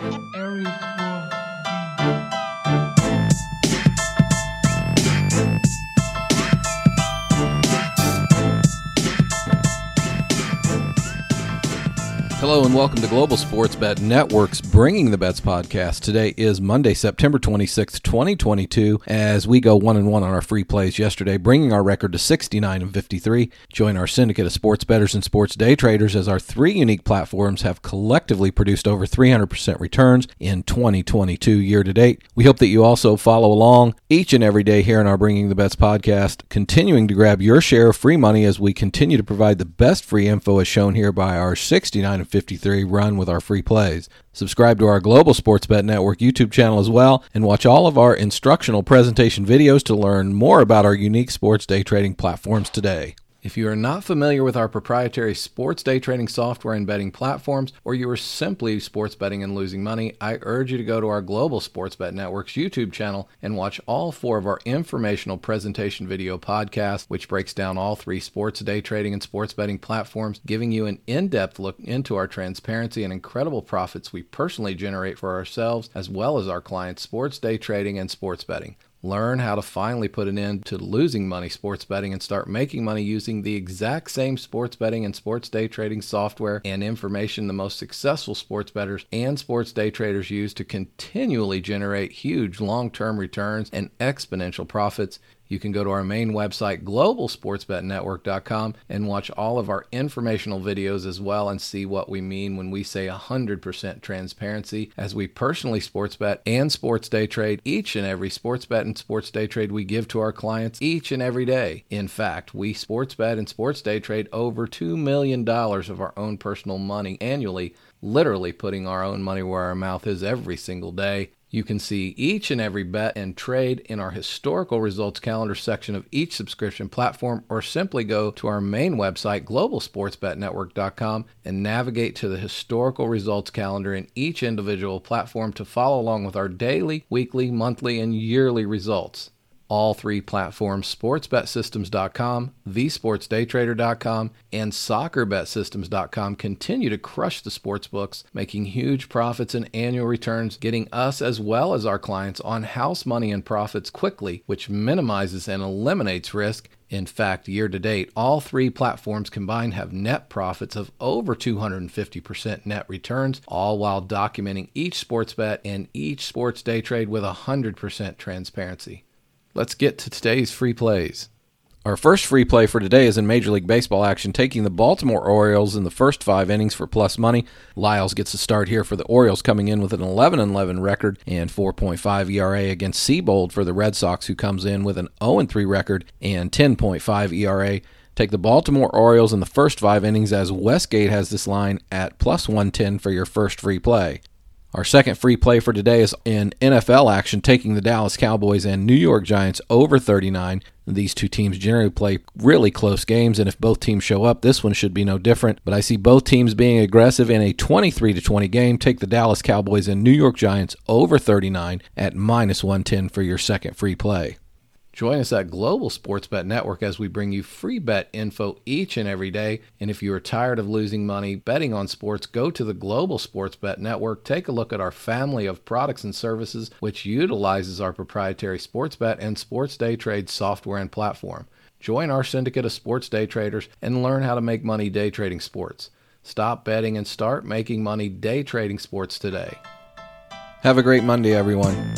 Eric World. Hello and welcome to Global Sports Bet Network's Bringing the Bets podcast. Today is Monday, September 26th, 2022, as we go one and one on our free plays yesterday, bringing our record to 69 and 53. Join our syndicate of sports bettors and sports day traders as our three unique platforms have collectively produced over 300% returns in 2022 year to date. We hope that you also follow along each and every day here in our Bringing the Bets podcast, continuing to grab your share of free money as we continue to provide the best free info as shown here by our 69 and 53 run with our free plays. Subscribe to our Global Sports Bet Network YouTube channel as well and watch all of our instructional presentation videos to learn more about our unique sports day trading platforms today. If you are not familiar with our proprietary sports day trading software and betting platforms, or you are simply sports betting and losing money, I urge you to go to our Global Sports Bet Network's YouTube channel and watch all four of our informational presentation video podcasts, which breaks down all three sports day trading and sports betting platforms, giving you an in depth look into our transparency and incredible profits we personally generate for ourselves as well as our clients' sports day trading and sports betting. Learn how to finally put an end to losing money sports betting and start making money using the exact same sports betting and sports day trading software and information the most successful sports bettors and sports day traders use to continually generate huge long term returns and exponential profits. You can go to our main website, globalsportsbetnetwork.com, and watch all of our informational videos as well and see what we mean when we say 100% transparency as we personally sports bet and sports day trade each and every sports bet and sports day trade we give to our clients each and every day. In fact, we sports bet and sports day trade over $2 million of our own personal money annually literally putting our own money where our mouth is every single day. You can see each and every bet and trade in our historical results calendar section of each subscription platform, or simply go to our main website, globalsportsbetnetwork.com, and navigate to the historical results calendar in each individual platform to follow along with our daily, weekly, monthly, and yearly results all three platforms sportsbetsystems.com, thesportsdaytrader.com, and soccerbetsystems.com continue to crush the sports books, making huge profits and annual returns, getting us as well as our clients on house money and profits quickly, which minimizes and eliminates risk. In fact, year to date, all three platforms combined have net profits of over 250% net returns, all while documenting each sports bet and each sports day trade with 100% transparency. Let's get to today's free plays. Our first free play for today is in Major League Baseball action, taking the Baltimore Orioles in the first five innings for plus money. Lyles gets a start here for the Orioles, coming in with an 11 11 record and 4.5 ERA against Seabold for the Red Sox, who comes in with an 0 3 record and 10.5 ERA. Take the Baltimore Orioles in the first five innings as Westgate has this line at plus 110 for your first free play. Our second free play for today is in NFL action, taking the Dallas Cowboys and New York Giants over 39. These two teams generally play really close games, and if both teams show up, this one should be no different. But I see both teams being aggressive in a 23 to 20 game. Take the Dallas Cowboys and New York Giants over 39 at minus 110 for your second free play. Join us at Global Sports Bet Network as we bring you free bet info each and every day. And if you are tired of losing money betting on sports, go to the Global Sports Bet Network. Take a look at our family of products and services, which utilizes our proprietary sports bet and sports day trade software and platform. Join our syndicate of sports day traders and learn how to make money day trading sports. Stop betting and start making money day trading sports today. Have a great Monday, everyone.